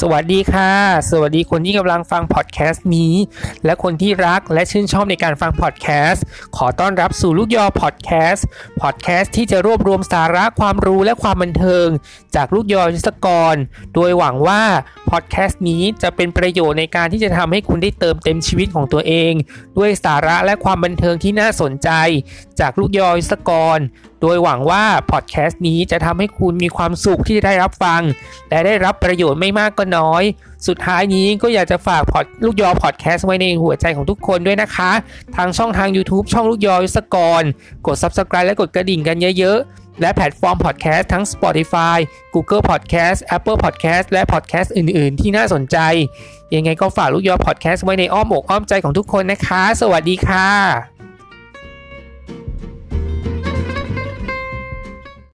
สวัสดีค่ะ สวัสดีคนที่กำลังฟังพอดแคสต์นี้ และคนที่รักและชื่นชอบในการฟังพอดแคสต์ ขอต้อนรับสู่ลูกยอพอดแคสต์พอดแคสต์ที่จะรวบรวมสาระความรู้และความบันเทิง จากลูกยอยุทธกร โดยหวังว่าพอดแคสต์นี้จะเป็นประโยชน์ในการที่จะทำให้คุณได้เติมเต็มชีวิตของตัวเอง ด้วยสาระและความบันเทิงที่น่าสนใจ จากลูกยอยุทธกรโดยหวังว่าพอดแคสต์นี้จะทำให้คุณมีความสุขที่ได้รับฟัง และได้รับประโยชน์ไม่มากก็น้อย สุดท้ายนี้ก็อยากจะฝากพอดลูกยอพอดแคสต์ไว้ในหัวใจของทุกคนด้วยนะคะ ทางช่องทาง YouTube ช่องลูกยอยุสกร กด Subscribe และกดกระดิ่งกันเยอะๆ และแพลตฟอร์มพอดแคสต์ทั้ง Spotify Google Podcast Apple Podcast และ Podcast อื่นๆ ที่น่าสนใจ ยังไงก็ฝากลูกยอพอดแคสต์ไว้ในอ้อมอกอ้อมใจของทุกคนนะคะ สวัสดีค่ะ